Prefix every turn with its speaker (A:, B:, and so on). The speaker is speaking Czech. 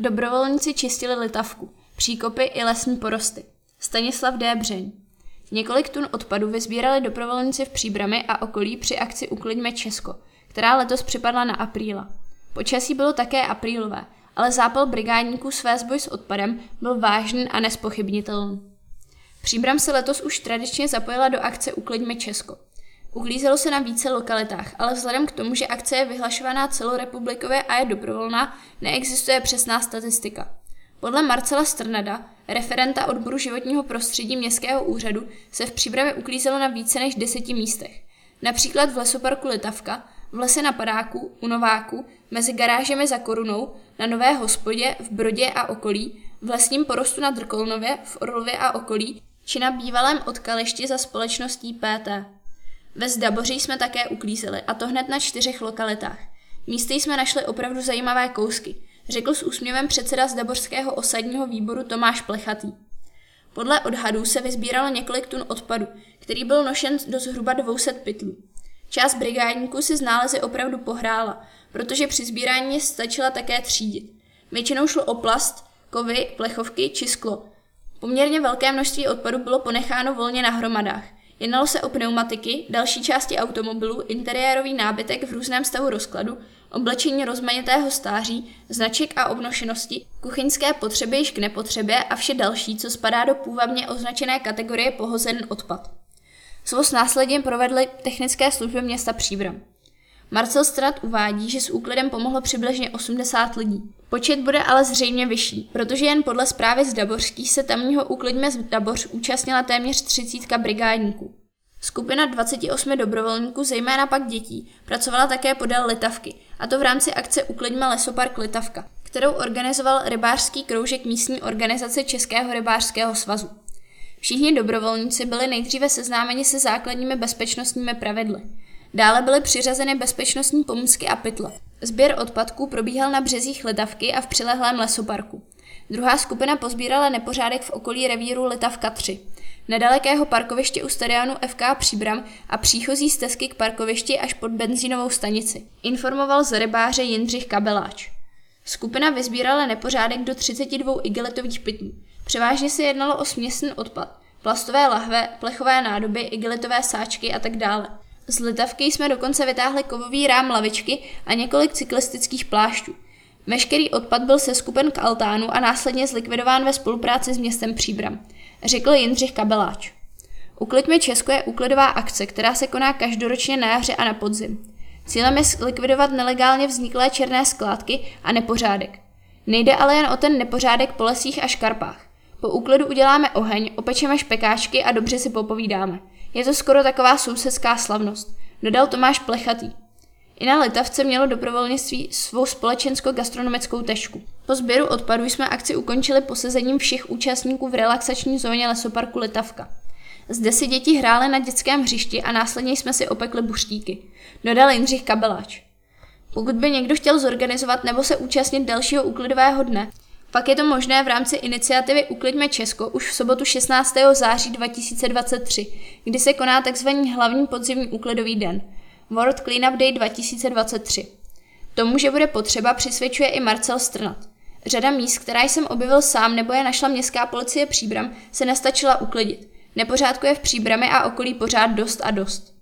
A: Dobrovolníci čistili litavku, příkopy i lesní porosty. Stanislav D. Břeň. Několik tun odpadu vyzbírali dobrovolníci v Příbrami a okolí při akci Uklidme Česko, která letos připadla na apríla. Počasí bylo také aprílové, ale zápal brigádníků své zboj s odpadem byl vážný a nespochybnitelný. Příbram se letos už tradičně zapojila do akce Uklidme Česko. Uhlízelo se na více lokalitách, ale vzhledem k tomu, že akce je vyhlašovaná celorepublikové a je dobrovolná, neexistuje přesná statistika. Podle Marcela Strnada, referenta odboru životního prostředí Městského úřadu, se v přípravě uklízelo na více než deseti místech. Například v lesoparku Litavka, v lese na Padáku, u Nováku, mezi garážemi za Korunou, na Nové hospodě, v Brodě a okolí, v lesním porostu na Drkolnově, v Orlově a okolí, či na bývalém odkališti za společností PT. Ve Zdaboří jsme také uklízeli, a to hned na čtyřech lokalitách. Místy jsme našli opravdu zajímavé kousky, řekl s úsměvem předseda Zdaborského osadního výboru Tomáš Plechatý. Podle odhadů se vyzbíralo několik tun odpadu, který byl nošen do zhruba 200 pytlů. Část brigádníků si z nálezy opravdu pohrála, protože při sbírání stačila také třídit. Většinou šlo o plast, kovy, plechovky či sklo. Poměrně velké množství odpadu bylo ponecháno volně na hromadách. Jednalo se o pneumatiky, další části automobilu, interiérový nábytek v různém stavu rozkladu, oblečení rozmanitého stáří, značek a obnošenosti, kuchyňské potřeby již k nepotřebě a vše další, co spadá do půvabně označené kategorie pohozen odpad. Svoz následně provedly technické služby města Příbram. Marcel Strat uvádí, že s úklidem pomohlo přibližně 80 lidí. Počet bude ale zřejmě vyšší, protože jen podle zprávy z Dabořských se tamního úklidme z Daboř účastnila téměř 30 brigádníků. Skupina 28 dobrovolníků, zejména pak dětí, pracovala také podél Litavky, a to v rámci akce Uklidme lesopark Litavka, kterou organizoval rybářský kroužek místní organizace Českého rybářského svazu. Všichni dobrovolníci byli nejdříve seznámeni se základními bezpečnostními pravidly. Dále byly přiřazeny bezpečnostní pomůcky a pytle. Sběr odpadků probíhal na březích Litavky a v přilehlém lesoparku. Druhá skupina pozbírala nepořádek v okolí revíru Litavka 3, nedalekého parkoviště u stadionu FK Příbram a příchozí stezky k parkovišti až pod benzínovou stanici. Informoval z rybáře Jindřich Kabeláč. Skupina vyzbírala nepořádek do 32 igelitových pytlů. Převážně se jednalo o směsný odpad, plastové lahve, plechové nádoby, igelitové sáčky a tak dále. Z litavky jsme dokonce vytáhli kovový rám lavičky a několik cyklistických plášťů. Veškerý odpad byl seskupen k altánu a následně zlikvidován ve spolupráci s městem Příbram, řekl Jindřich Kabeláč. Uklidme Česko je úklidová akce, která se koná každoročně na jaře a na podzim. Cílem je likvidovat nelegálně vzniklé černé skládky a nepořádek. Nejde ale jen o ten nepořádek po lesích a škarpách. Po úklidu uděláme oheň, opečeme špekáčky a dobře si popovídáme. Je to skoro taková sousedská slavnost, dodal Tomáš Plechatý. I na Litavce mělo dobrovolnictví svou společensko-gastronomickou tešku. Po sběru odpadů jsme akci ukončili posezením všech účastníků v relaxační zóně lesoparku Litavka. Zde si děti hrály na dětském hřišti a následně jsme si opekli buštíky, dodal Jindřich Kabeláč. Pokud by někdo chtěl zorganizovat nebo se účastnit dalšího úklidového dne, pak je to možné v rámci iniciativy Uklidme Česko už v sobotu 16. září 2023, kdy se koná tzv. hlavní podzimní úklidový den World Cleanup Day 2023. Tomu, že bude potřeba, přisvědčuje i Marcel Strnat. Řada míst, která jsem objevil sám nebo je našla městská policie Příbram, se nestačila uklidit. Nepořádku je v Příbrami a okolí pořád dost a dost.